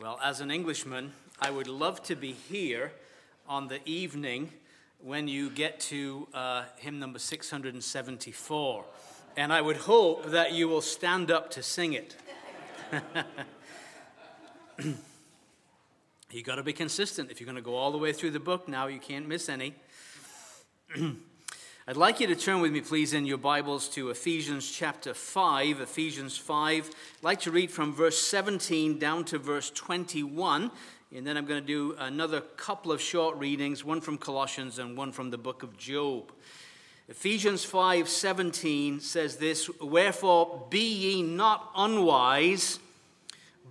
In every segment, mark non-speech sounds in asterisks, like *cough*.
Well, as an Englishman, I would love to be here on the evening when you get to uh, hymn number 674. And I would hope that you will stand up to sing it. *laughs* you got to be consistent. If you're going to go all the way through the book now, you can't miss any. *clears throat* I'd like you to turn with me, please, in your Bibles to Ephesians chapter 5. Ephesians 5. I'd like to read from verse 17 down to verse 21. And then I'm going to do another couple of short readings, one from Colossians and one from the book of Job. Ephesians 5:17 says this, "Wherefore be ye not unwise,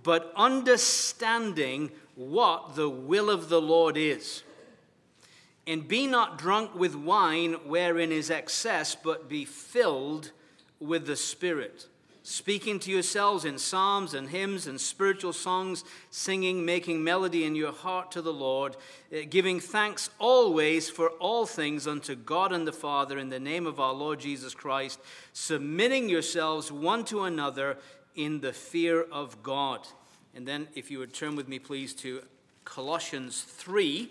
but understanding what the will of the Lord is." And be not drunk with wine wherein is excess, but be filled with the Spirit, speaking to yourselves in psalms and hymns and spiritual songs, singing, making melody in your heart to the Lord, eh, giving thanks always for all things unto God and the Father in the name of our Lord Jesus Christ, submitting yourselves one to another in the fear of God. And then, if you would turn with me, please, to Colossians 3,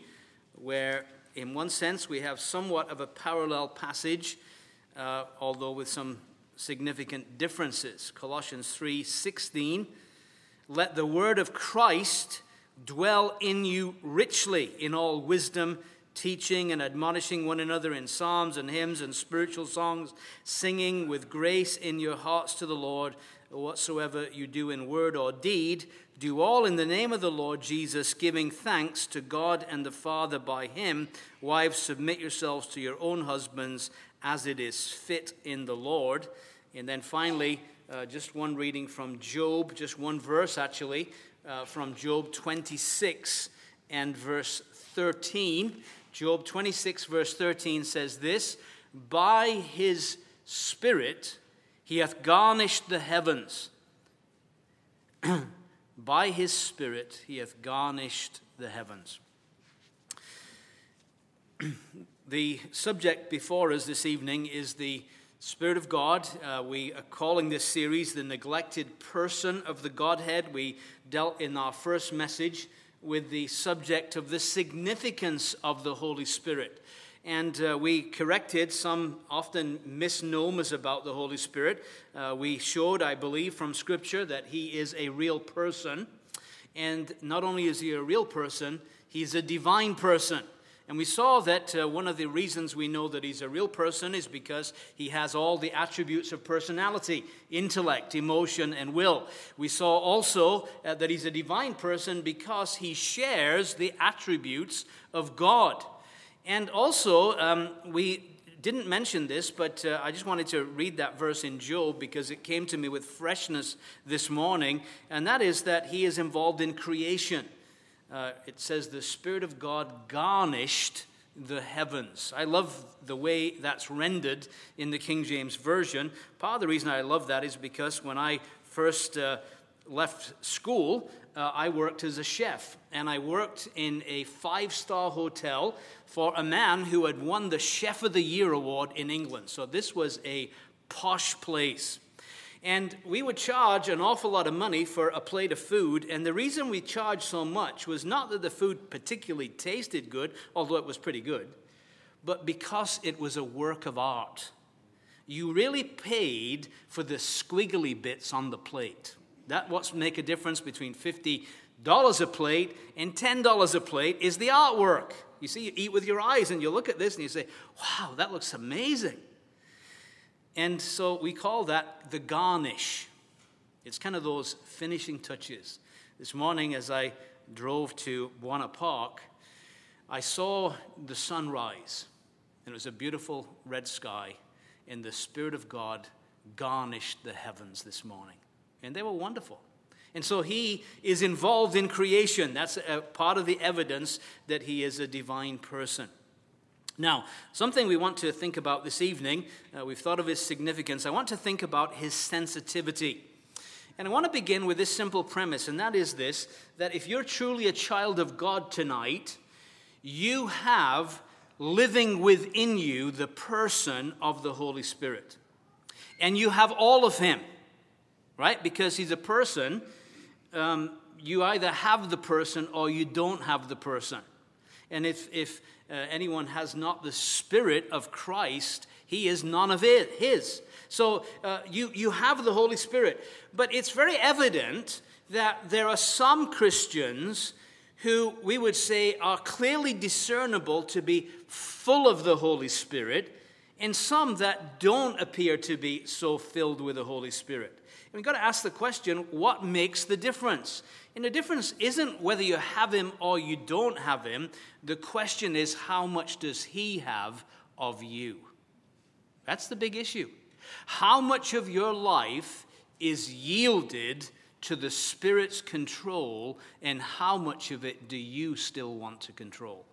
where in one sense, we have somewhat of a parallel passage, uh, although with some significant differences. Colossians 3:16, "Let the word of Christ dwell in you richly in all wisdom, teaching and admonishing one another in psalms and hymns and spiritual songs, singing with grace in your hearts to the Lord, whatsoever you do in word or deed, do all in the name of the Lord Jesus, giving thanks to God and the Father by him. Wives, submit yourselves to your own husbands as it is fit in the Lord. And then finally, uh, just one reading from Job, just one verse actually, uh, from Job 26 and verse 13. Job 26, verse 13 says this By his Spirit he hath garnished the heavens. *clears throat* By his Spirit he hath garnished the heavens. *clears throat* the subject before us this evening is the Spirit of God. Uh, we are calling this series the neglected person of the Godhead. We dealt in our first message with the subject of the significance of the Holy Spirit. And uh, we corrected some often misnomers about the Holy Spirit. Uh, we showed, I believe, from Scripture that he is a real person. And not only is he a real person, he's a divine person. And we saw that uh, one of the reasons we know that he's a real person is because he has all the attributes of personality intellect, emotion, and will. We saw also uh, that he's a divine person because he shares the attributes of God. And also, um, we didn't mention this, but uh, I just wanted to read that verse in Job because it came to me with freshness this morning, and that is that he is involved in creation. Uh, it says, The Spirit of God garnished the heavens. I love the way that's rendered in the King James Version. Part of the reason I love that is because when I first uh, left school, uh, I worked as a chef, and I worked in a five star hotel for a man who had won the Chef of the Year award in England. So this was a posh place. And we would charge an awful lot of money for a plate of food. And the reason we charged so much was not that the food particularly tasted good, although it was pretty good, but because it was a work of art. You really paid for the squiggly bits on the plate. That what's make a difference between $50 a plate and $10 a plate is the artwork. You see, you eat with your eyes and you look at this and you say, wow, that looks amazing. And so we call that the garnish. It's kind of those finishing touches. This morning, as I drove to Buena Park, I saw the sunrise, and it was a beautiful red sky, and the Spirit of God garnished the heavens this morning and they were wonderful. And so he is involved in creation. That's a part of the evidence that he is a divine person. Now, something we want to think about this evening, uh, we've thought of his significance. I want to think about his sensitivity. And I want to begin with this simple premise, and that is this that if you're truly a child of God tonight, you have living within you the person of the Holy Spirit. And you have all of him right? Because he's a person, um, you either have the person or you don't have the person. And if, if uh, anyone has not the Spirit of Christ, he is none of it, his. So uh, you, you have the Holy Spirit. But it's very evident that there are some Christians who we would say are clearly discernible to be full of the Holy Spirit, and some that don't appear to be so filled with the Holy Spirit. We've got to ask the question what makes the difference? And the difference isn't whether you have him or you don't have him. The question is, how much does he have of you? That's the big issue. How much of your life is yielded to the Spirit's control, and how much of it do you still want to control?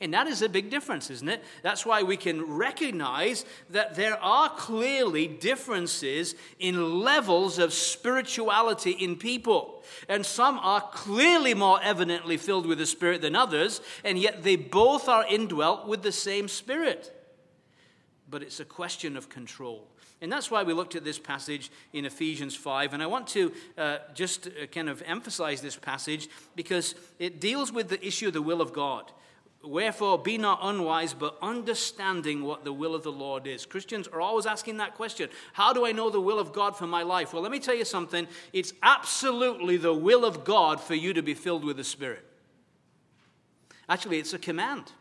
And that is a big difference, isn't it? That's why we can recognize that there are clearly differences in levels of spirituality in people. And some are clearly more evidently filled with the Spirit than others, and yet they both are indwelt with the same Spirit. But it's a question of control. And that's why we looked at this passage in Ephesians 5. And I want to uh, just uh, kind of emphasize this passage because it deals with the issue of the will of God. Wherefore, be not unwise, but understanding what the will of the Lord is. Christians are always asking that question How do I know the will of God for my life? Well, let me tell you something. It's absolutely the will of God for you to be filled with the Spirit. Actually, it's a command,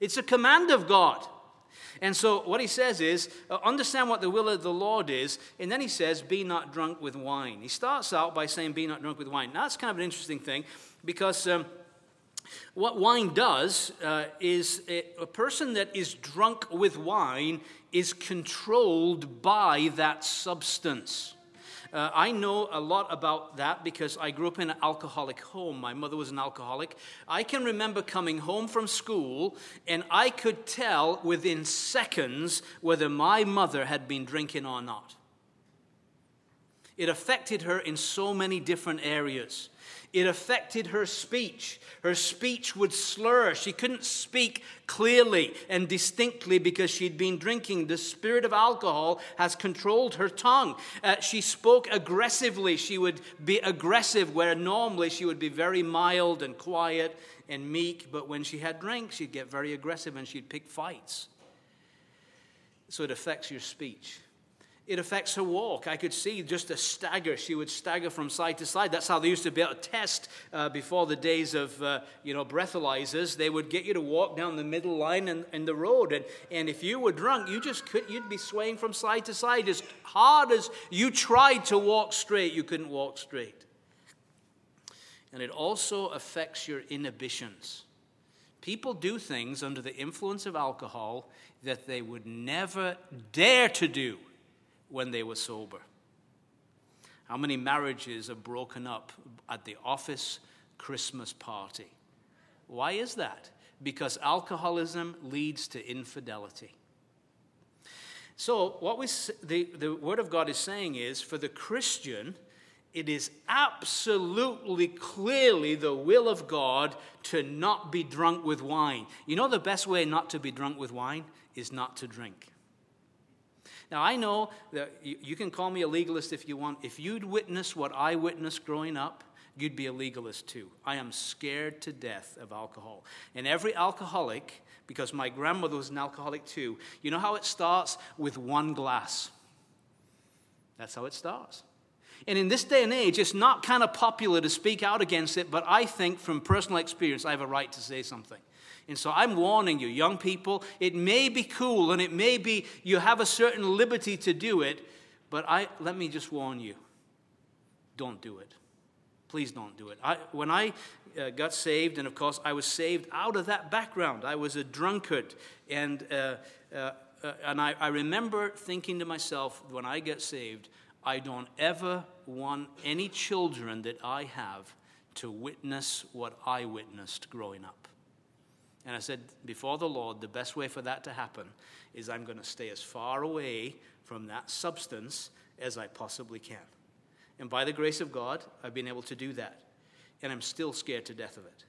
it's a command of God. And so, what he says is, uh, understand what the will of the Lord is, and then he says, be not drunk with wine. He starts out by saying, be not drunk with wine. Now, that's kind of an interesting thing because. Um, what wine does uh, is a, a person that is drunk with wine is controlled by that substance. Uh, I know a lot about that because I grew up in an alcoholic home. My mother was an alcoholic. I can remember coming home from school and I could tell within seconds whether my mother had been drinking or not. It affected her in so many different areas. It affected her speech. Her speech would slur. She couldn't speak clearly and distinctly because she'd been drinking. The spirit of alcohol has controlled her tongue. Uh, she spoke aggressively. She would be aggressive where normally she would be very mild and quiet and meek. But when she had drink, she'd get very aggressive and she'd pick fights. So it affects your speech. It affects her walk. I could see just a stagger. She would stagger from side to side. That's how they used to be able to test uh, before the days of, uh, you know, breathalyzers. They would get you to walk down the middle line in, in the road. And, and if you were drunk, you just could, you'd be swaying from side to side. As hard as you tried to walk straight, you couldn't walk straight. And it also affects your inhibitions. People do things under the influence of alcohol that they would never dare to do when they were sober? How many marriages are broken up at the office Christmas party? Why is that? Because alcoholism leads to infidelity. So, what we, the, the Word of God is saying is for the Christian, it is absolutely clearly the will of God to not be drunk with wine. You know, the best way not to be drunk with wine is not to drink. Now, I know that you, can call me a legalist if you want. If you'd witnessed what I witnessed growing up, you'd be a legalist too. I am scared to death of alcohol. And every alcoholic, because my grandmother was an alcoholic too, you know how it starts? With one glass. That's how it starts. And in this day and age, it's not kind of popular to speak out against it, but I think from personal experience, I have a right to say something. And so I'm warning you, young people, it may be cool and it may be you have a certain liberty to do it, but I, let me just warn you don't do it. Please don't do it. I, when I uh, got saved, and of course I was saved out of that background, I was a drunkard. And, uh, uh, uh and I, I remember thinking to myself, when I get saved, I don't ever want any children that I have to witness what I witnessed growing up. And I said, before the Lord, the best way for that to happen is I'm going to stay as far away from that substance as I possibly can. And by the grace of God, I've been able to do that. And I'm still scared to death of it.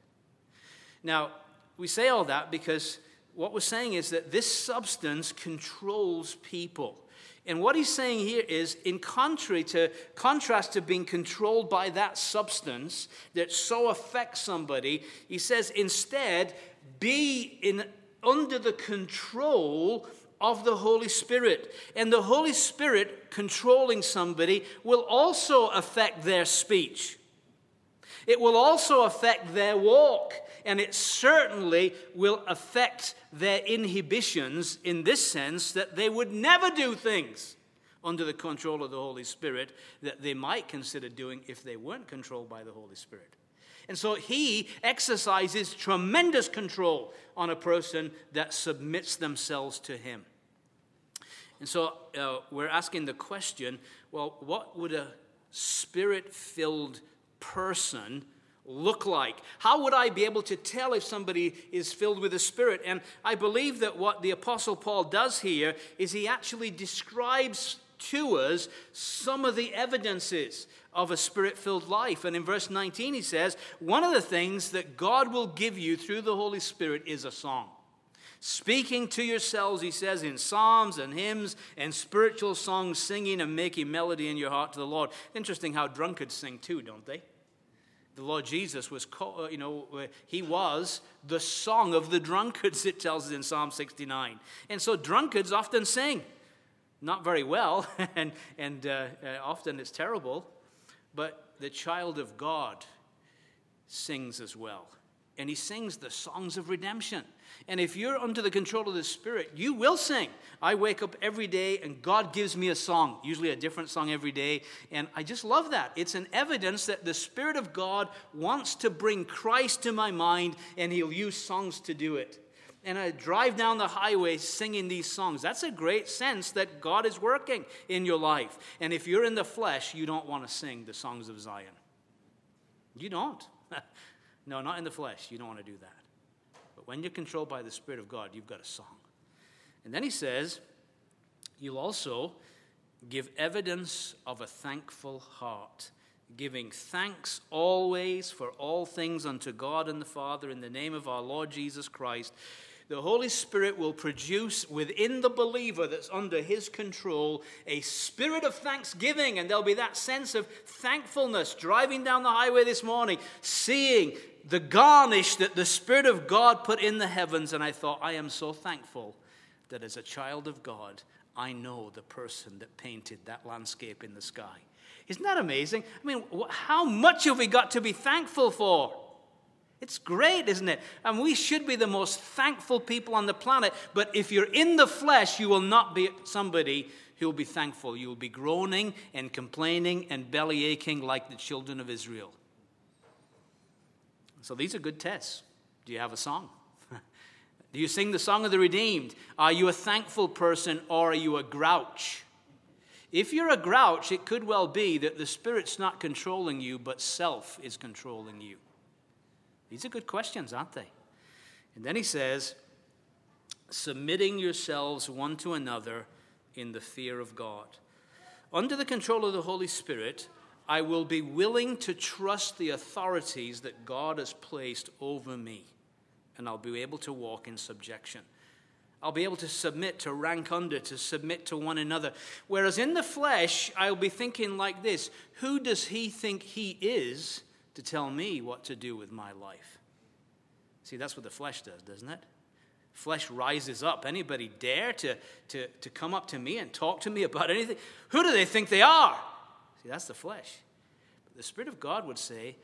Now, we say all that because what we're saying is that this substance controls people. And what he's saying here is, in contrary to contrast to being controlled by that substance that so affects somebody, he says instead, be in under the control of the Holy Spirit. And the Holy Spirit controlling somebody will also affect their speech. It will also affect their walk, and it certainly will affect their inhibitions in this sense that they would never do things under the control of the Holy Spirit that they might consider doing if they weren't controlled by the Holy Spirit. And so he exercises tremendous control on a person that submits themselves to him. And so uh, we're asking the question well, what would a spirit filled person look like? How would I be able to tell if somebody is filled with the Spirit? And I believe that what the Apostle Paul does here is he actually describes to us some of the evidences of a spirit filled life. And in verse 19, he says, One of the things that God will give you through the Holy Spirit is a song. Speaking to yourselves, he says, in psalms and hymns and spiritual songs, singing and making melody in your heart to the Lord. Interesting how drunkards sing too, don't they? The Lord Jesus was, uh, you know, uh, he was the song of the *laughs* drunkards, it tells us in Psalm 69. And so drunkards often sing. Not very well, *laughs* and, and uh, uh, often it's terrible, but the child of God sings as well. And he sings the songs of redemption. And if you're under the control of the Spirit, you will sing. I wake up every day and God gives me a song, usually a different song every day. And I just love that. It's an evidence that the Spirit of God wants to bring Christ to my mind and He'll use songs to do it. And I drive down the highway singing these songs. That's a great sense that God is working in your life. And if you're in the flesh, you don't want to sing the songs of Zion. You don't. *laughs* no, not in the flesh. You don't want to do that. But when you're controlled by the Spirit of God, you've got a song. And then he says, You'll also give evidence of a thankful heart, giving thanks always for all things unto God and the Father in the name of our Lord Jesus Christ. The Holy Spirit will produce within the believer that's under his control a spirit of thanksgiving, and there'll be that sense of thankfulness driving down the highway this morning, seeing the garnish that the Spirit of God put in the heavens, and I thought, I am so thankful that as a child of God, I know the person that painted that landscape in the sky. Isn't that amazing? I mean, how much have we got to be thankful for? It's great, isn't it? And we should be the most thankful people on the planet. But if you're in the flesh, you will not be somebody who will be thankful. You will be groaning and complaining and belly aching like the children of Israel. So these are good tests. Do you have a song? *laughs* Do you sing the song of the redeemed? Are you a thankful person or are you a grouch? If you're a grouch, it could well be that the Spirit's not controlling you, but self is controlling you. These are good questions, aren't they? And then he says, submitting yourselves one to another in the fear of God. Under the control of the Holy Spirit, I will be willing to trust the authorities that God has placed over me, and I'll be able to walk in subjection. I'll be able to submit, to rank under, to submit to one another. Whereas in the flesh, I'll be thinking like this Who does he think he is to tell me what to do with my life? See, that's what the flesh does, doesn't it? Flesh rises up. Anybody dare to, to, to come up to me and talk to me about anything? Who do they think they are? See, that's the flesh. But the Spirit of God would say,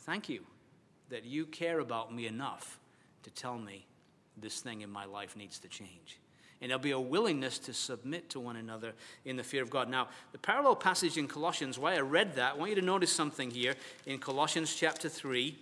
Thank you that you care about me enough to tell me this thing in my life needs to change. And there'll be a willingness to submit to one another in the fear of God. Now, the parallel passage in Colossians, why I read that, I want you to notice something here in Colossians chapter 3.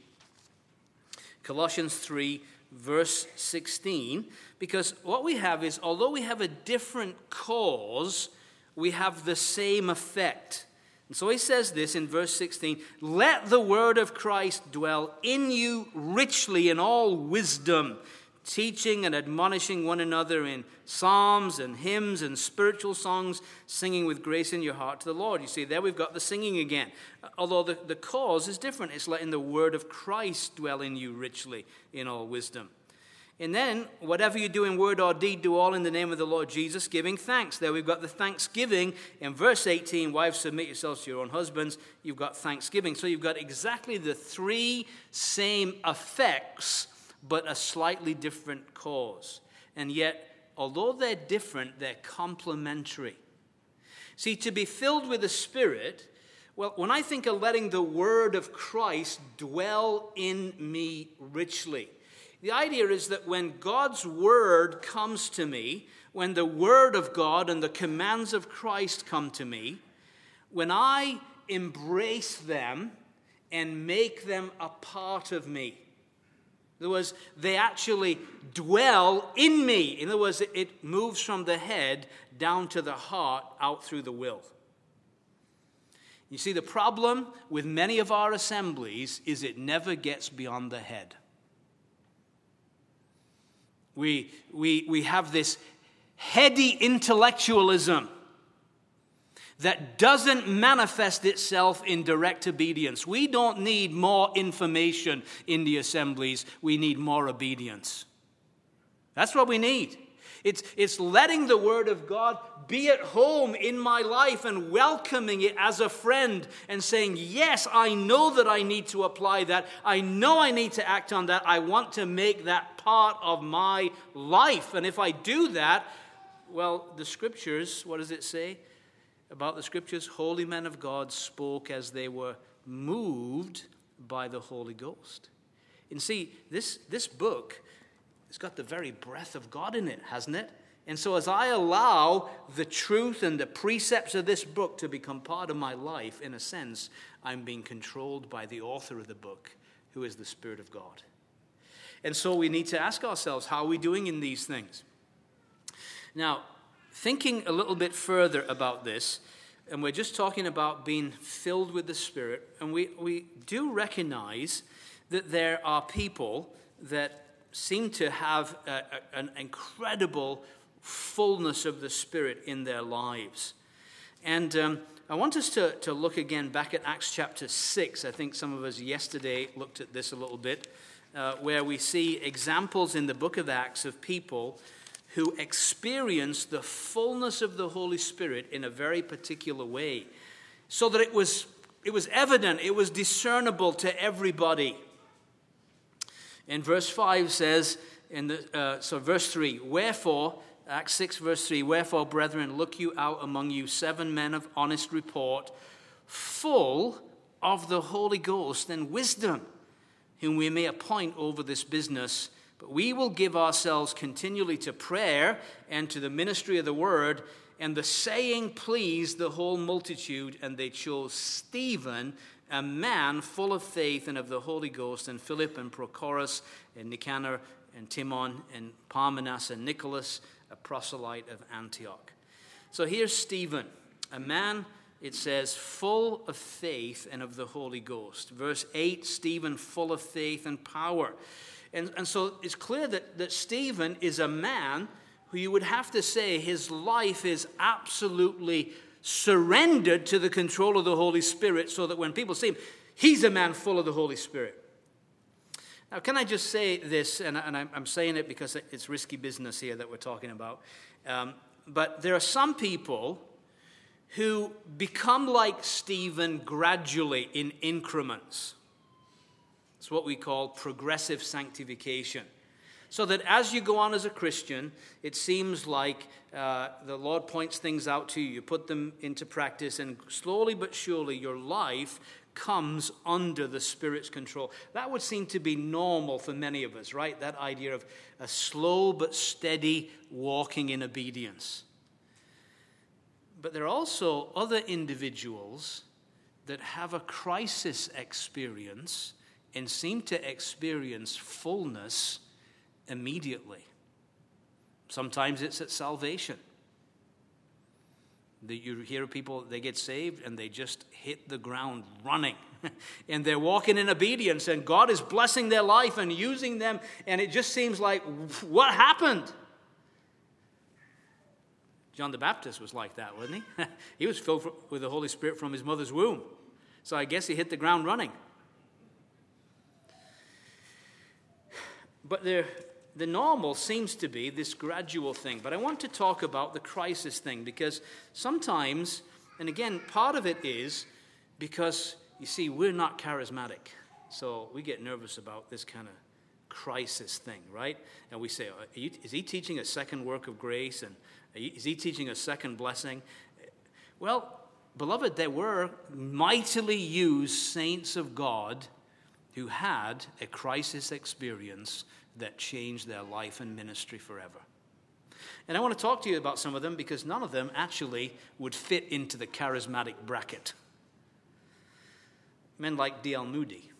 Colossians 3, verse 16, because what we have is, although we have a different cause, we have the same effect. And so he says this in verse 16 Let the word of Christ dwell in you richly in all wisdom, teaching and admonishing one another in psalms and hymns and spiritual songs, singing with grace in your heart to the Lord. You see, there we've got the singing again. Uh, although the, the cause is different, it's letting the word of Christ dwell in you richly in all wisdom. And then, whatever you do in word or deed, do all in the name of the Lord Jesus, giving thanks. There we've got the thanksgiving. In verse 18, wives, submit yourselves to your own husbands. You've got thanksgiving. So you've got exactly the three same effects, but a slightly different cause. And yet, although they're different, they're complementary. See, to be filled with the Spirit, well, when I think of letting the word of Christ dwell in me richly, the idea is that when God's word comes to me, when the word of God and the commands of Christ come to me, when I embrace them and make them a part of me, in other words, they actually dwell in me. In other words, it moves from the head down to the heart, out through the will. You see, the problem with many of our assemblies is it never gets beyond the head. We, we, we have this heady intellectualism that doesn't manifest itself in direct obedience. We don't need more information in the assemblies, we need more obedience. That's what we need. It's, it's letting the Word of God be at home in my life and welcoming it as a friend and saying, Yes, I know that I need to apply that. I know I need to act on that. I want to make that part of my life. And if I do that, well, the scriptures, what does it say about the scriptures? Holy men of God spoke as they were moved by the Holy Ghost. And see, this, this book it's got the very breath of God in it, hasn't it? And so, as I allow the truth and the precepts of this book to become part of my life, in a sense, I'm being controlled by the author of the book, who is the Spirit of God. And so, we need to ask ourselves how are we doing in these things? Now, thinking a little bit further about this, and we're just talking about being filled with the Spirit, and we, we do recognize that there are people that seem to have a, a, an incredible fullness of the Spirit in their lives. And um, I want us to, to look again back at Acts chapter 6. I think some of us yesterday looked at this a little bit, uh, where we see examples in the book of Acts of people who experienced the fullness of the Holy Spirit in a very particular way, so that it was, it was evident, it was discernible to everybody. And verse 5 says, in the, uh, so verse 3, wherefore, Acts 6, verse 3, wherefore, brethren, look you out among you seven men of honest report, full of the Holy Ghost and wisdom, whom we may appoint over this business. But we will give ourselves continually to prayer and to the ministry of the word. And the saying pleased the whole multitude, and they chose Stephen a man full of faith and of the Holy Ghost, and Philip and Prochorus and Nicanor and Timon and Parmenas and Nicholas, a proselyte of Antioch. So here's Stephen, a man, it says, full of faith and of the Holy Ghost. Verse 8 Stephen, full of faith and power. And, and so it's clear that, that Stephen is a man who you would have to say his life is absolutely surrendered to the control of the Holy Spirit so that when people see him, he's a man full of the Holy Spirit. Now, can I just say this, and, I'm saying it because it's risky business here that we're talking about, um, but there are some people who become like Stephen gradually in increments. It's what we call progressive sanctification. So that as you go on as a Christian, it seems like uh, the Lord points things out to you, you put them into practice, and slowly but surely your life comes under the Spirit's control. That would seem to be normal for many of us, right? That idea of a slow but steady walking in obedience. But there are also other individuals that have a crisis experience and seem to experience fullness immediately. Sometimes it's at salvation. That you hear people, they get saved and they just hit the ground running. *laughs* and they're walking in obedience, and God is blessing their life and using them, and it just seems like, what happened? John the Baptist was like that, wasn't he? *laughs* he was filled with the Holy Spirit from his mother's womb. So I guess he hit the ground running. But there, the normal seems to be this gradual thing, but I want to talk about the crisis thing because sometimes, and again, part of it is because, you see, we're not charismatic. So we get nervous about this kind of crisis thing, right? And we say, you, is he teaching a second work of grace? And is he teaching a second blessing? Well, beloved, there were mightily used saints of God who had a crisis experience that changed their life and ministry forever. And I want to talk to you about some of them because none of them actually would fit into the charismatic bracket. Men like D.L. Moody,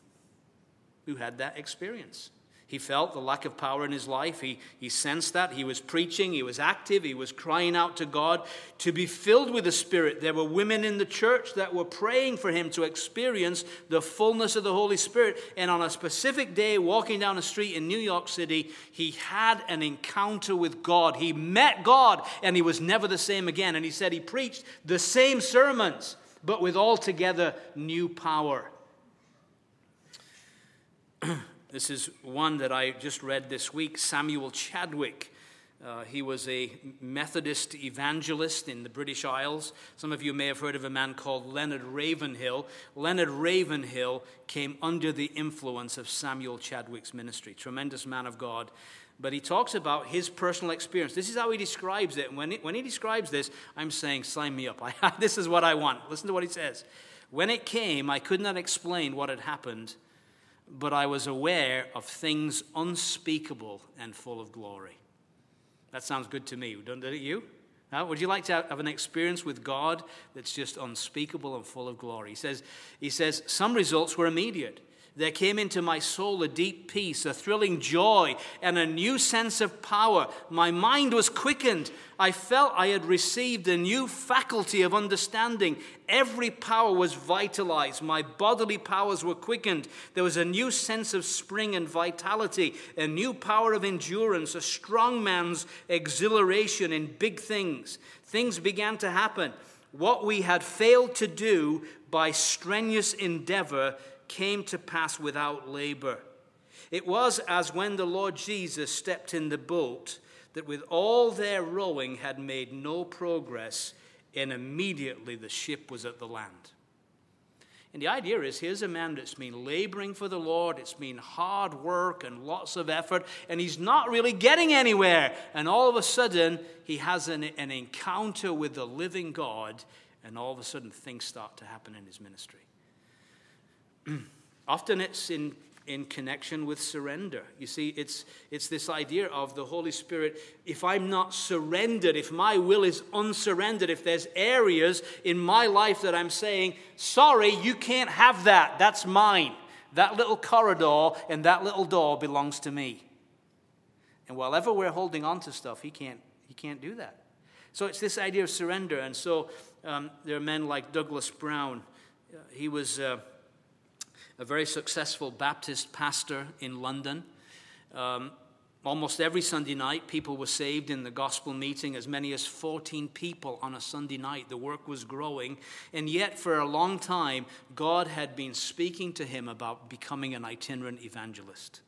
who had that experience. He felt the lack of power in his life. He, he sensed that. He was preaching. He was active. He was crying out to God to be filled with the Spirit. There were women in the church that were praying for him to experience the fullness of the Holy Spirit. And on a specific day, walking down a street in New York City, he had an encounter with God. He met God, and he was never the same again. And he said he preached the same sermons, but with altogether new power. *clears throat* This is one that I just read this week Samuel Chadwick. Uh, he was a Methodist evangelist in the British Isles. Some of you may have heard of a man called Leonard Ravenhill. Leonard Ravenhill came under the influence of Samuel Chadwick's ministry. Tremendous man of God. But he talks about his personal experience. This is how he describes it. When he, when he describes this, I'm saying, sign me up. *laughs* I, this is what I want. Listen to what he says. When it came, I could not explain what had happened but I was aware of things unspeakable and full of glory. That sounds good to me. Don't it you? would you like to have an experience with God that's just unspeakable and full of glory? He says, he says some results were immediate. There came into my soul a deep peace, a thrilling joy, and a new sense of power. My mind was quickened. I felt I had received a new faculty of understanding. Every power was vitalized. My bodily powers were quickened. There was a new sense of spring and vitality, a new power of endurance, a strong man's exhilaration in big things. Things began to happen. What we had failed to do by strenuous endeavor came to pass without labor. It was as when the Lord Jesus stepped in the boat that with all their rowing had made no progress, and immediately the ship was at the land. And the idea is here's a man that's been laboring for the Lord, it's been hard work and lots of effort, and he's not really getting anywhere. And all of a sudden, he has an, an encounter with the living God, and all of a sudden, things start to happen in his ministry. *clears throat* Often it's in, in connection with surrender. You see, it's, it's this idea of the Holy Spirit. If I'm not surrendered, if my will is unsurrendered, if there's areas in my life that I'm saying, sorry, you can't have that, that's mine. That little corridor and that little door belongs to me. And while ever we're holding on to stuff, he can't, he can't do that. So it's this idea of surrender. And so um, there are men like Douglas Brown. Uh, he was. Uh, a very successful Baptist pastor in London. Um, almost every Sunday night, people were saved in the gospel meeting, as many as 14 people on a Sunday night. The work was growing. And yet, for a long time, God had been speaking to him about becoming an itinerant evangelist.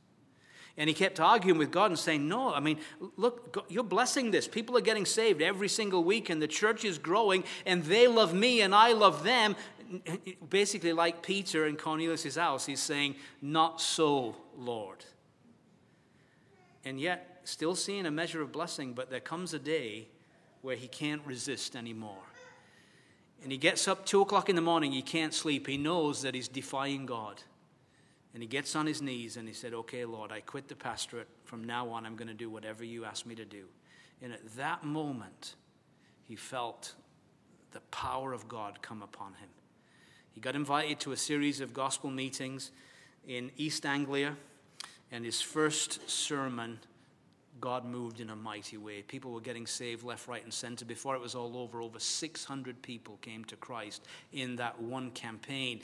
And he kept arguing with God and saying, No, I mean, look, you're blessing this. People are getting saved every single week, and the church is growing, and they love me, and I love them basically, like Peter in Cornelius' house, he's saying, Not so, Lord. And yet, still seeing a measure of blessing, but there comes a day where he can't resist anymore. And he gets up two o'clock in the morning, he can't sleep. He knows that he's defying God. And he gets on his knees and he said, Okay, Lord, I quit the pastorate. From now on, I'm going to do whatever you ask me to do. And at that moment, he felt the power of God come upon him. He got invited to a series of gospel meetings in East Anglia, and his first sermon, God moved in a mighty way. People were getting saved left, right, and center. Before it was all over, over 600 people came to Christ in that one campaign.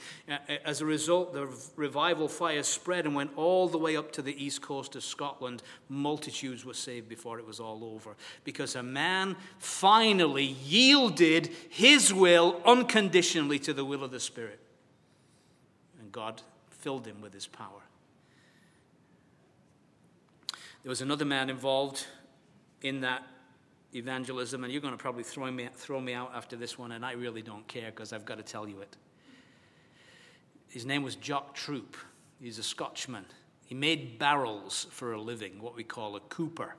As a result, the revival fire spread and went all the way up to the east coast of Scotland. Multitudes were saved before it was all over because a man finally yielded his will unconditionally to the will of the Spirit. And God filled him with his power. There was another man involved in that evangelism, and you're going to probably throw me, throw me out after this one, and I really don't care because I've got to tell you it. His name was Jock Troup. He's a Scotchman. He made barrels for a living, what we call a cooper.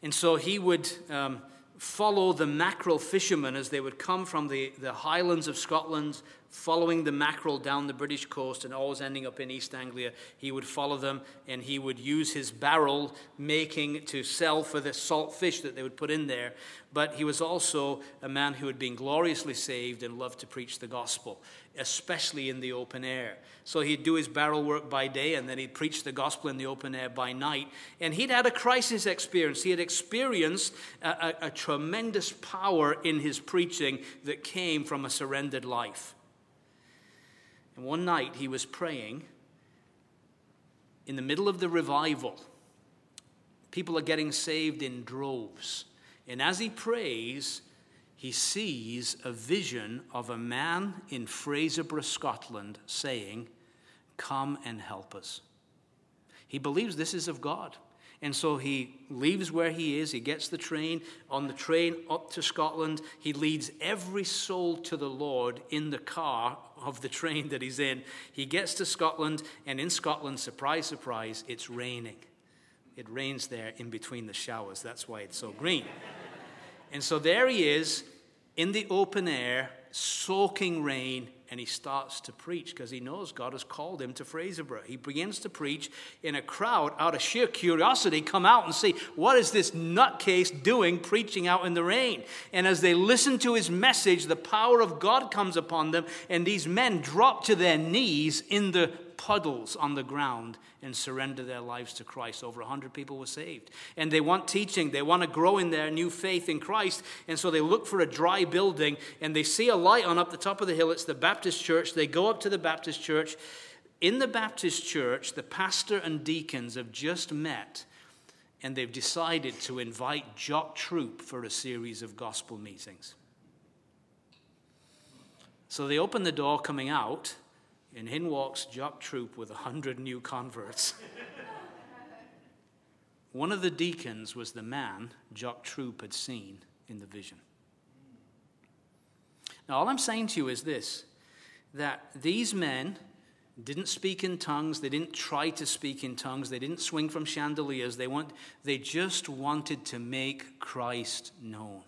And so he would um, follow the mackerel fishermen as they would come from the, the highlands of Scotland, following the mackerel down the British coast and always ending up in East Anglia. He would follow them and he would use his barrel making to sell for the salt fish that they would put in there. But he was also a man who had been gloriously saved and loved to preach the gospel, especially in the open air. So he'd do his barrel work by day and then he'd preach the gospel in the open air by night. And he'd had a crisis experience. He had experienced a, a, a tremendous power in his preaching that came from a surrendered life. And one night he was praying in the middle of the revival. People are getting saved in droves. And as he prays, he sees a vision of a man in Fraserburgh, Scotland, saying, Come and help us. He believes this is of God. And so he leaves where he is. He gets the train. On the train up to Scotland, he leads every soul to the Lord in the car of the train that he's in. He gets to Scotland, and in Scotland, surprise, surprise, it's raining. It rains there in between the showers. That's why it's so green. and so there he is in the open air, soaking rain, and he starts to preach because he knows God has called him to Fraserburgh. He begins to preach in a crowd out of sheer curiosity, come out and see what is this nutcase doing preaching out in the rain. And as they listen to his message, the power of God comes upon them, and these men drop to their knees in the puddles on the ground and surrender their lives to Christ. Over 100 people were saved. And they want teaching, they want to grow in their new faith in Christ. And so they look for a dry building and they see a light on up the top of the hill. It's the Baptist church. They go up to the Baptist church. In the Baptist church, the pastor and deacons have just met and they've decided to invite Jock Troup for a series of gospel meetings. So they open the door coming out and in walks Jock Troup with a hundred new converts. One of the deacons was the man Jock Troup had seen in the vision. Now, all I'm saying to you is this that these men didn't speak in tongues, they didn't try to speak in tongues, they didn't swing from chandeliers, they, want, they just wanted to make Christ known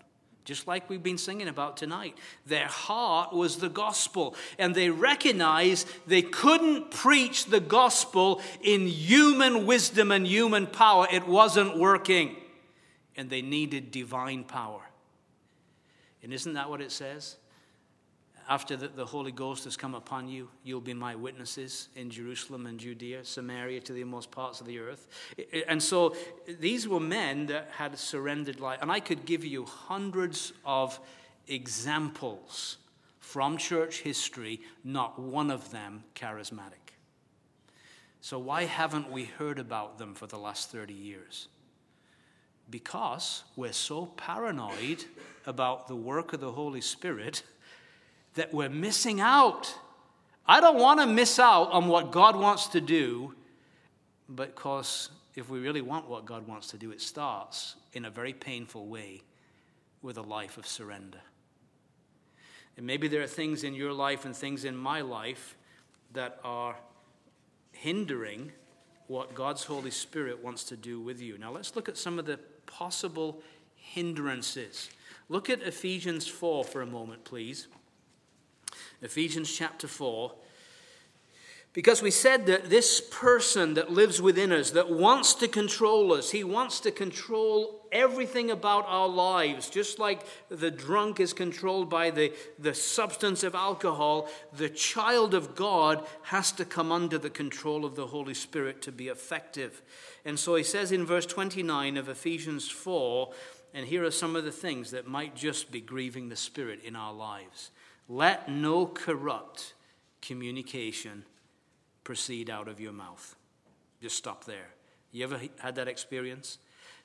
just like we've been singing about tonight. Their heart was the gospel, and they recognized they couldn't preach the gospel in human wisdom and human power. It wasn't working, and they needed divine power. And isn't that what it says? After the, the, Holy Ghost has come upon you, you'll be my witnesses in Jerusalem and Judea, Samaria, to the most parts of the earth. And so these were men that had surrendered life. And I could give you hundreds of examples from church history, not one of them charismatic. So why haven't we heard about them for the last 30 years? Because we're so paranoid about the work of the Holy Spirit that we're missing out. I don't want to miss out on what God wants to do, because if we really want what God wants to do, it starts in a very painful way with a life of surrender. And maybe there are things in your life and things in my life that are hindering what God's Holy Spirit wants to do with you. Now, let's look at some of the possible hindrances. Look at Ephesians 4 for a moment, please. Ephesians chapter 4. Because we said that this person that lives within us, that wants to control us, he wants to control everything about our lives. Just like the drunk is controlled by the, the substance of alcohol, the child of God has to come under the control of the Holy Spirit to be effective. And so he says in verse 29 of Ephesians 4, and here are some of the things that might just be grieving the Spirit in our lives. Let no corrupt communication proceed out of your mouth. Just stop there. You ever had that experience?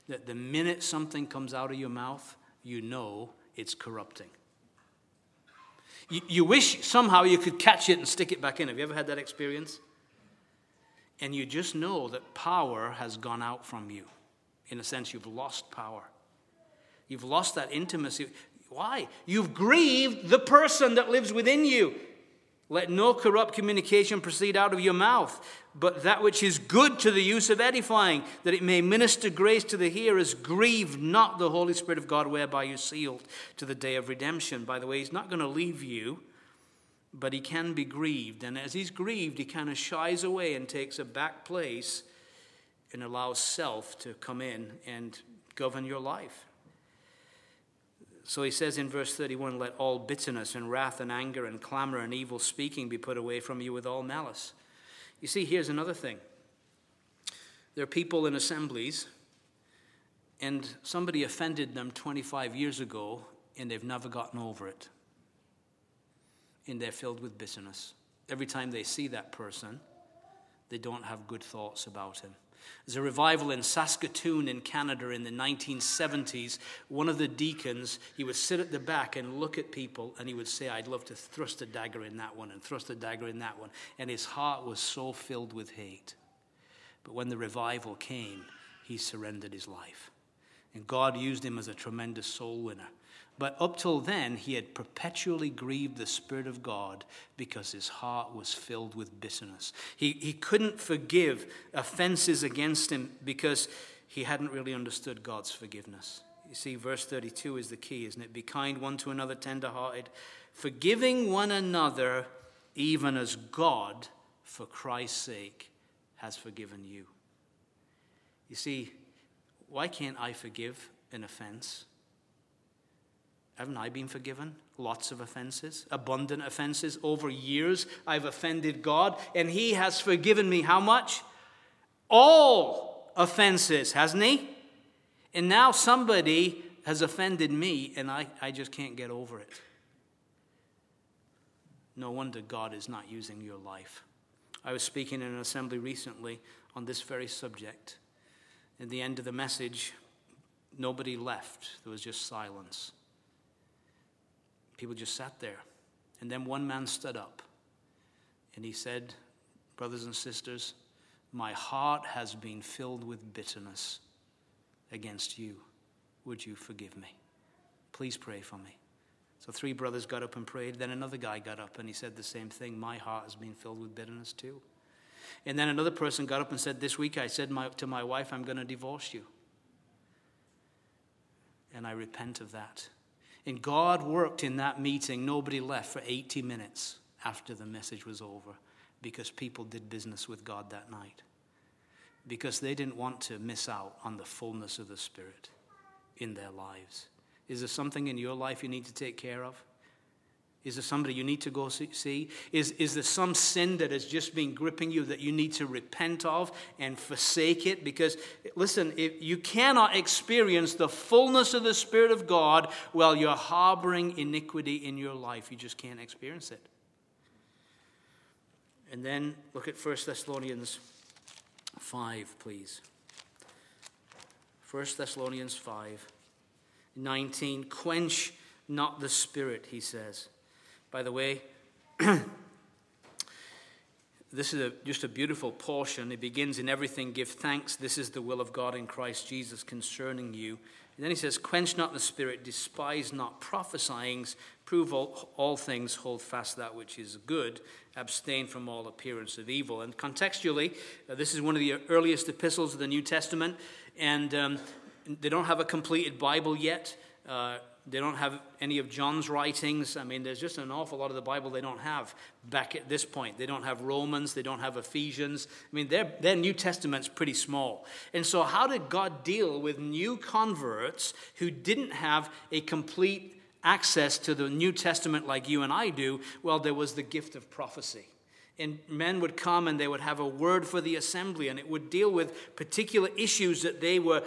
That the minute something comes out of your mouth, you know it's corrupting. You, you wish somehow you could catch it and stick it back in. Have you ever had that experience? and you just know that power has gone out from you. In a sense, you've lost power. You've lost that intimacy. Why? You've grieved the person that lives within you. Let no corrupt communication proceed out of your mouth, but that which is good to the use of edifying, that it may minister grace to the hearers. Grieve not the Holy Spirit of God, whereby you're sealed to the day of redemption. By the way, He's not going to leave you, but He can be grieved. And as He's grieved, He kind of shies away and takes a back place and allows self to come in and govern your life. So he says in verse 31 Let all bitterness and wrath and anger and clamor and evil speaking be put away from you with all malice. You see, here's another thing there are people in assemblies, and somebody offended them 25 years ago, and they've never gotten over it. And they're filled with bitterness. Every time they see that person, they don't have good thoughts about him. There's a revival in Saskatoon in Canada in the 1970s. One of the deacons, he would sit at the back and look at people and he would say, I'd love to thrust a dagger in that one and thrust a dagger in that one. And his heart was so filled with hate. But when the revival came, he surrendered his life. And God used him as a tremendous soul winner. But up till then, he had perpetually grieved the Spirit of God because his heart was filled with bitterness. He, he couldn't forgive offenses against him because he hadn't really understood God's forgiveness. You see, verse 32 is the key, isn't it? Be kind one to another, tenderhearted, forgiving one another, even as God, for Christ's sake, has forgiven you. You see, why can't I forgive an offense? Haven't I been forgiven? Lots of offenses, abundant offenses. Over years, I've offended God, and He has forgiven me how much? All offenses, hasn't He? And now somebody has offended me, and I, I just can't get over it. No wonder God is not using your life. I was speaking in an assembly recently on this very subject. At the end of the message, nobody left, there was just silence. People just sat there. And then one man stood up and he said, Brothers and sisters, my heart has been filled with bitterness against you. Would you forgive me? Please pray for me. So three brothers got up and prayed. Then another guy got up and he said the same thing. My heart has been filled with bitterness too. And then another person got up and said, This week I said my, to my wife, I'm going to divorce you. And I repent of that. And God worked in that meeting. Nobody left for 80 minutes after the message was over because people did business with God that night. Because they didn't want to miss out on the fullness of the Spirit in their lives. Is there something in your life you need to take care of? Is there somebody you need to go see? Is, is there some sin that has just been gripping you that you need to repent of and forsake it? Because, listen, if you cannot experience the fullness of the Spirit of God while you're harboring iniquity in your life. You just can't experience it. And then look at 1 Thessalonians 5, please. 1 Thessalonians 5, 19. Quench not the Spirit, he says. By the way, *clears throat* this is a, just a beautiful portion. It begins in everything, give thanks. This is the will of God in Christ Jesus concerning you. And then he says, Quench not the spirit, despise not prophesying, prove all, all things, hold fast that which is good, abstain from all appearance of evil. And contextually, uh, this is one of the earliest epistles of the New Testament, and um, they don't have a completed Bible yet. Uh, they don't have any of John's writings. I mean, there's just an awful lot of the Bible they don't have back at this point. They don't have Romans, they don't have Ephesians. I mean, their, their New Testament's pretty small. And so, how did God deal with new converts who didn't have a complete access to the New Testament like you and I do? Well, there was the gift of prophecy and men would come and they would have a word for the assembly and it would deal with particular issues that they were,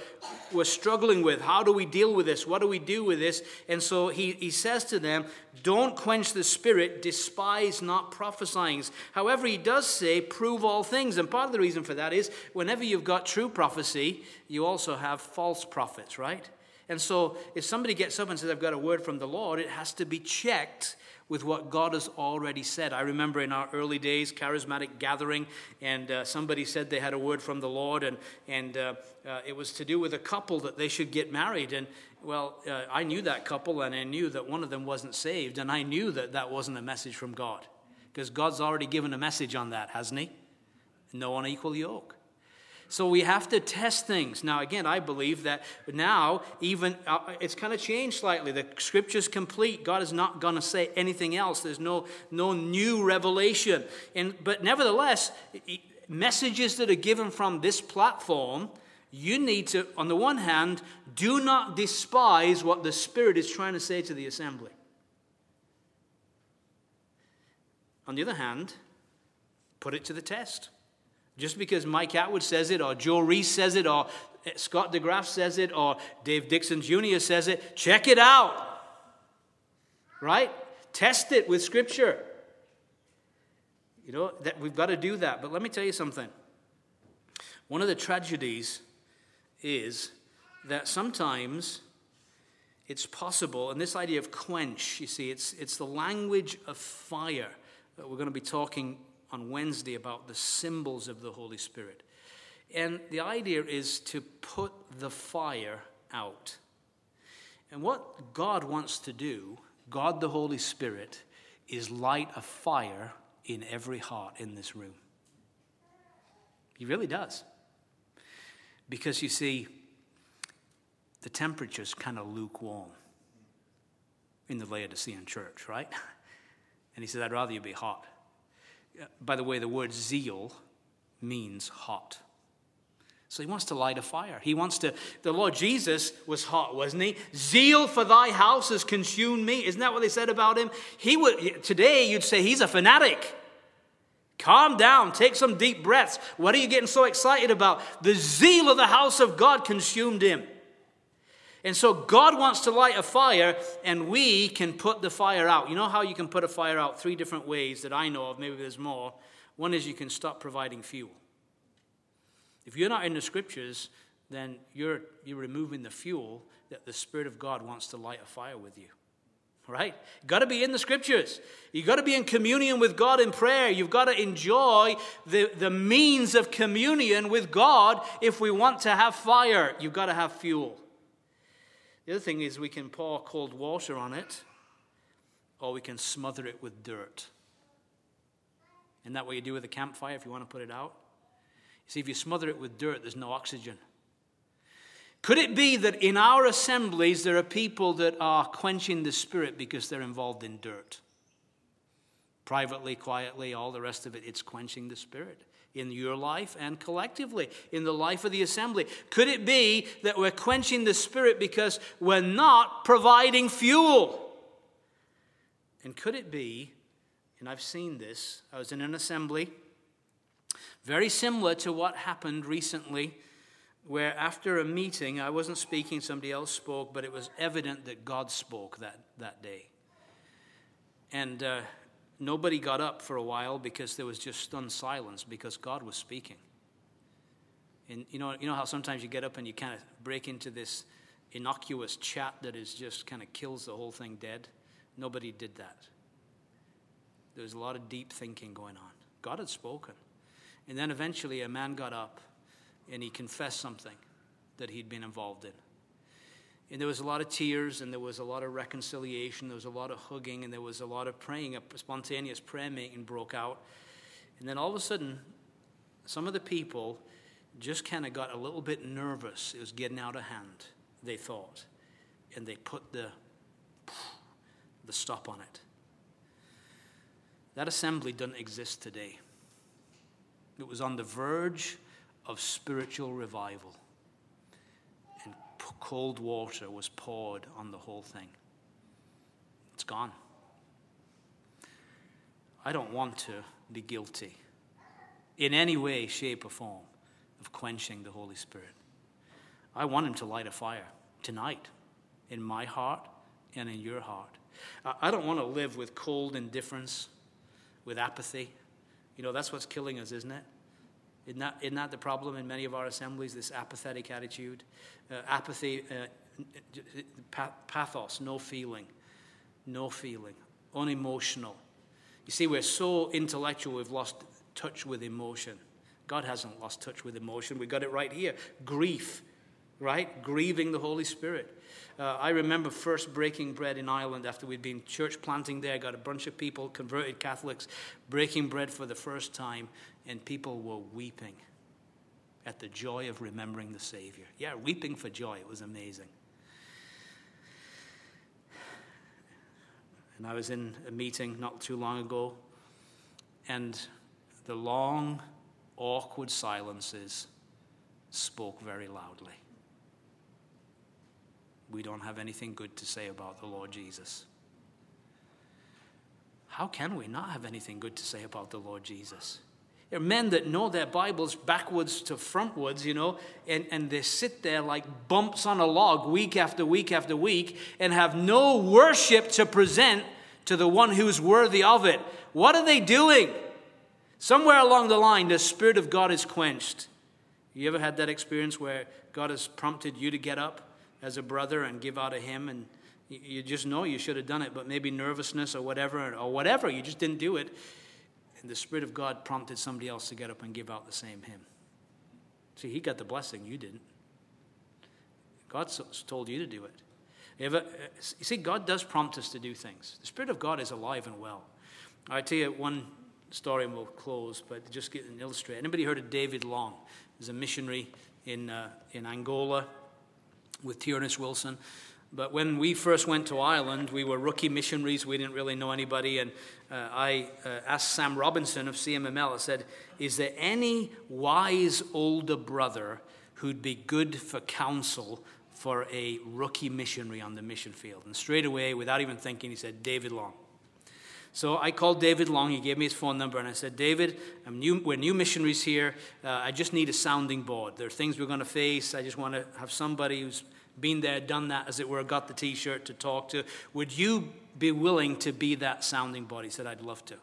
were struggling with. How do we deal with this? What do we do with this? And so he, he says to them don't quench the spirit despise not prophesying. However he does say prove all things. And part of the reason for that is whenever you've got true prophecy you also have false prophets right? And so, if somebody gets up and says, I've got a word from the Lord, it has to be checked with what God has already said. I remember in our early days, charismatic gathering, and uh, somebody said they had a word from the Lord, and, and uh, uh, it was to do with a couple that they should get married. And, well, uh, I knew that couple, and I knew that one of them wasn't saved, and I knew that that wasn't a message from God. Because God's already given a message on that, hasn't He? No unequal yoke. So we have to test things. Now, again, I believe that now, even uh, it's kind of changed slightly. The scripture's complete. God is not going to say anything else. There's no, no new revelation. And, but nevertheless, messages that are given from this platform, you need to, on the one hand, do not despise what the Spirit is trying to say to the assembly. On the other hand, put it to the test. Just because Mike Atwood says it, or Joe Reese says it, or eh, Scott DeGraff says it, or Dave Dixon Jr. says it, check it out. Right? Test it with Scripture. You know, that we've got to do that. But let me tell you something. One of the tragedies is that sometimes it's possible, and this idea of quench, you see, it's, it's the language of fire that we're going to be talking on Wednesday about the symbols of the Holy Spirit. And the idea is to put the fire out. And what God wants to do, God the Holy Spirit, is light a fire in every heart in this room. He really does. Because you see, the temperature's kind of lukewarm in the Laodicean church, right? *laughs* And he said, I'd rather you be hot. By the way, the word zeal means hot. So he wants to light a fire. He wants to, the Lord Jesus was hot, wasn't he? Zeal for thy house has consumed me. Isn't that what they said about him? He would, today you'd say he's a fanatic. Calm down, take some deep breaths. What are you getting so excited about? The zeal of the house of God consumed him. And so God wants to light a fire, and we can put the fire out. You know how you can put a fire out? Three different ways that I know of, maybe there's more. One is you can stop providing fuel. If you're not in the scriptures, then you're, you're removing the fuel that the Spirit of God wants to light a fire with you. Right? You've got to be in the scriptures. You've got to be in communion with God in prayer. You've got to enjoy the, the means of communion with God if we want to have fire. You've got to have fuel. The other thing is we can pour cold water on it, or we can smother it with dirt. Isn't that what you do with a campfire if you want to put it out? You see, if you smother it with dirt, there's no oxygen. Could it be that in our assemblies there are people that are quenching the spirit because they're involved in dirt? Privately, quietly, all the rest of it, it's quenching the spirit in your life and collectively in the life of the assembly? Could it be that we're quenching the spirit because we're not providing fuel? And could it be, and I've seen this, I was in an assembly very similar to what happened recently, where after a meeting, I wasn't speaking, somebody else spoke, but it was evident that God spoke that, that day. And uh, Nobody got up for a while because there was just stunned silence because God was speaking. And you know, you know how sometimes you get up and you kind of break into this innocuous chat that is just kind of kills the whole thing dead? Nobody did that. There was a lot of deep thinking going on. God had spoken. And then eventually a man got up and he confessed something that he'd been involved in. And there was a lot of tears, and there was a lot of reconciliation, there was a lot of hugging, and there was a lot of praying. A spontaneous prayer meeting broke out. And then all of a sudden, some of the people just kind of got a little bit nervous. It was getting out of hand, they thought. And they put the, the stop on it. That assembly doesn't exist today. It was on the verge of spiritual revival cold water was poured on the whole thing. It's gone. I don't want to be guilty in any way, shape, or form of quenching the Holy Spirit. I want Him to light a fire tonight in my heart and in your heart. I don't want to live with cold indifference, with apathy. You know, that's what's killing us, isn't it? Isn't that, isn't that the problem in many of our assemblies, this apathetic attitude? Uh, apathy uh, pathos, no feeling, no feeling, unemotional. You see, we're so intellectual, we've lost touch with emotion. God hasn't lost touch with emotion. We got it right here. Grief, right? Grieving the Holy Spirit. Uh, I remember first breaking bread in Ireland after we'd been church planting there, got a bunch of people, converted Catholics, breaking bread for the first time, and people were weeping at the joy of remembering the Savior. Yeah, weeping for joy. It was amazing. And I was in a meeting not too long ago, and the long, awkward silences spoke very loudly. We don't have anything good to say about the Lord Jesus. How can we not have anything good to say about the Lord Jesus? There are men that know their Bibles backwards to frontwards, you know, and, and they sit there like bumps on a log week after week after week and have no worship to present to the one who's worthy of it. What are they doing? Somewhere along the line, the Spirit of God is quenched. You ever had that experience where God has prompted you to get up as a brother and give out a hymn and you just know you should have done it, but maybe nervousness or whatever, or whatever, you just didn't do it. And the Spirit of God prompted somebody else to get up and give out the same hymn. See, he got the blessing, you didn't. God told you to do it. You, ever, you see, God does prompt us to do things. The Spirit of God is alive and well. I tell you one story and we'll close, but just get an illustrate. Anybody heard of David Long? He's a missionary in, uh, in Angola with Tyrannus Wilson. But when we first went to Ireland, we were rookie missionaries. We didn't really know anybody. And uh, I uh, asked Sam Robinson of CMML, I said, Is there any wise older brother who'd be good for counsel for a rookie missionary on the mission field? And straight away, without even thinking, he said, David Long. So I called David Long. He gave me his phone number, and I said, David, new, we're new missionaries here. Uh, I just need a sounding board. There are things we're going to face. I just want to have somebody who's been there, done that, as it were, got the t shirt to talk to. Would you be willing to be that sounding board? He said, I'd love to.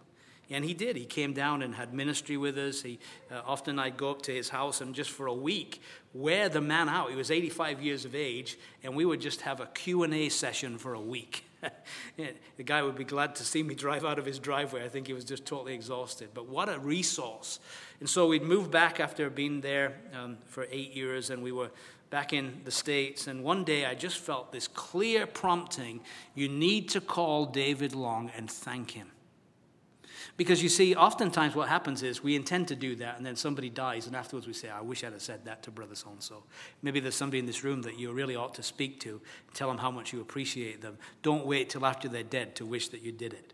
And he did. He came down and had ministry with us. He, uh, often I'd go up to his house and just for a week wear the man out. He was 85 years of age, and we would just have a Q&A session for a week. *laughs* the guy would be glad to see me drive out of his driveway. I think he was just totally exhausted. But what a resource. And so we'd moved back after being there um, for eight years, and we were back in the States. And one day I just felt this clear prompting you need to call David Long and thank him. Because you see, oftentimes what happens is we intend to do that, and then somebody dies, and afterwards we say, I wish I'd have said that to brother so and so. Maybe there's somebody in this room that you really ought to speak to, tell them how much you appreciate them. Don't wait till after they're dead to wish that you did it.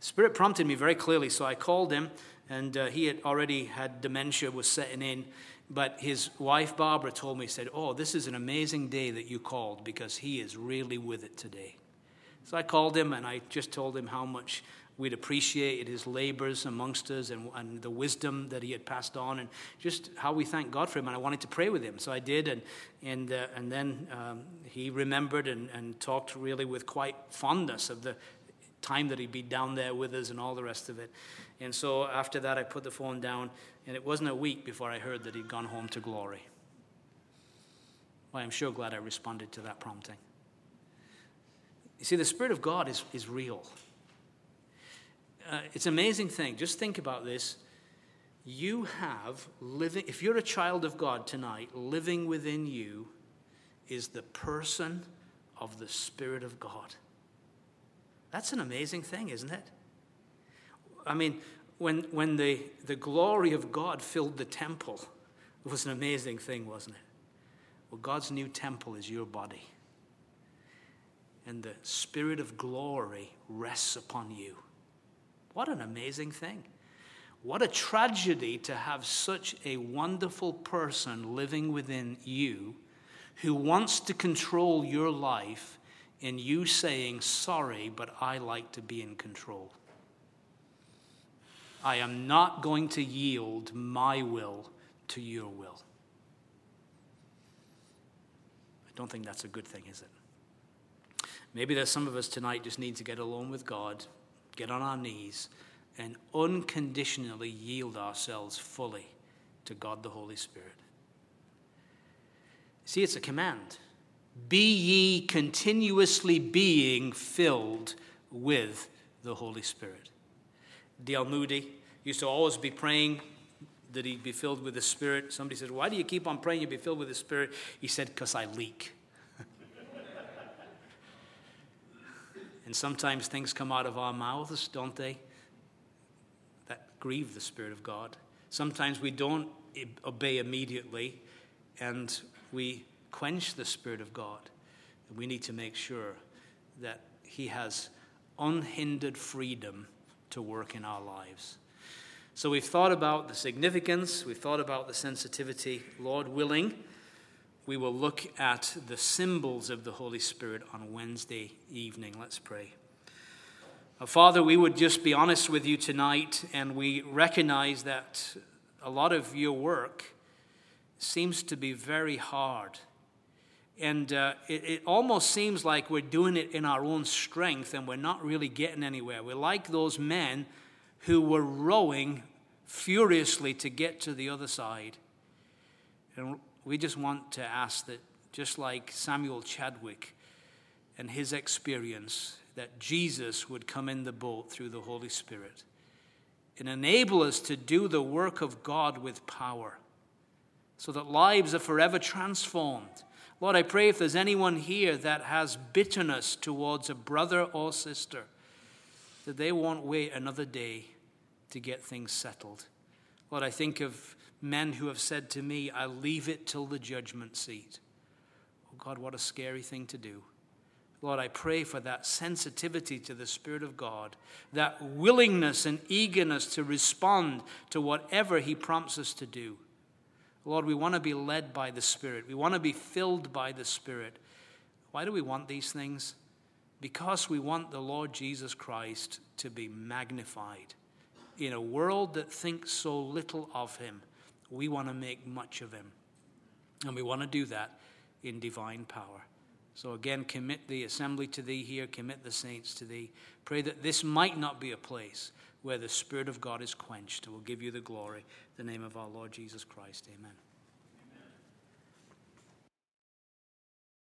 Spirit prompted me very clearly, so I called him, and uh, he had already had dementia, was setting in, but his wife, Barbara, told me, said, Oh, this is an amazing day that you called because he is really with it today. So I called him and I just told him how much we'd appreciated his labors amongst us and, and, the wisdom that he had passed on and just how we thank God for him. And I wanted to pray with him. So I did. And, and, uh, and then um, he remembered and, and talked really with quite fondness of the time that he'd be down there with us and all the rest of it. And so after that, I put the phone down, and it wasn't a week before I heard that he'd gone home to glory. Well, I'm sure glad I responded to that prompting. You see, the Spirit of God is, is real. Uh, it's an amazing thing. Just think about this. You have living, if you're a child of God tonight, living within you is the person of the Spirit of God. That's an amazing thing, isn't it? I mean, when, when the, the glory of God filled the temple, it was an amazing thing, wasn't it? Well, God's new temple is your body. And the spirit of glory rests upon you. What an amazing thing. What a tragedy to have such a wonderful person living within you who wants to control your life in you saying, Sorry, but I like to be in control. I am not going to yield my will to your will. I don't think that's a good thing, is it? Maybe there's some of us tonight just need to get alone with God, get on our knees, and unconditionally yield ourselves fully to God the Holy Spirit. See, it's a command Be ye continuously being filled with the Holy Spirit. D.L. Moody used to always be praying that he'd be filled with the Spirit. Somebody said, Why do you keep on praying you'd be filled with the Spirit? He said, Because I leak. *laughs* and sometimes things come out of our mouths, don't they? That grieve the Spirit of God. Sometimes we don't obey immediately and we quench the Spirit of God. We need to make sure that He has unhindered freedom to work in our lives. So we've thought about the significance, we've thought about the sensitivity. Lord willing, we will look at the symbols of the Holy Spirit on Wednesday evening. Let's pray. Father, we would just be honest with you tonight, and we recognize that a lot of your work seems to be very hard. And uh, it, it, almost seems like we're doing it in our own strength and we're not really getting anywhere. We're like those men who were rowing furiously to get to the other side. And we just want to ask that, just like Samuel Chadwick and his experience, that Jesus would come in the boat through the Holy Spirit and enable us to do the work of God with power so that lives are forever transformed Lord, I pray if there's anyone here that has bitterness towards a brother or sister, that they won't wait another day to get things settled. Lord, I think of men who have said to me, I leave it till the judgment seat. Oh God, what a scary thing to do. Lord, I pray for that sensitivity to the Spirit of God, that willingness and eagerness to respond to whatever He prompts us to do. Lord, we want to be led by the Spirit. We want to be filled by the Spirit. Why do we want these things? Because we want the Lord Jesus Christ to be magnified. In a world that thinks so little of him, we want to make much of him. And we want to do that in divine power. So again, commit the assembly to thee here, commit the saints to thee. Pray that this might not be a place where the Spirit of God is quenched. And we'll give you the glory. In the name of our Lord Jesus Christ. Amen.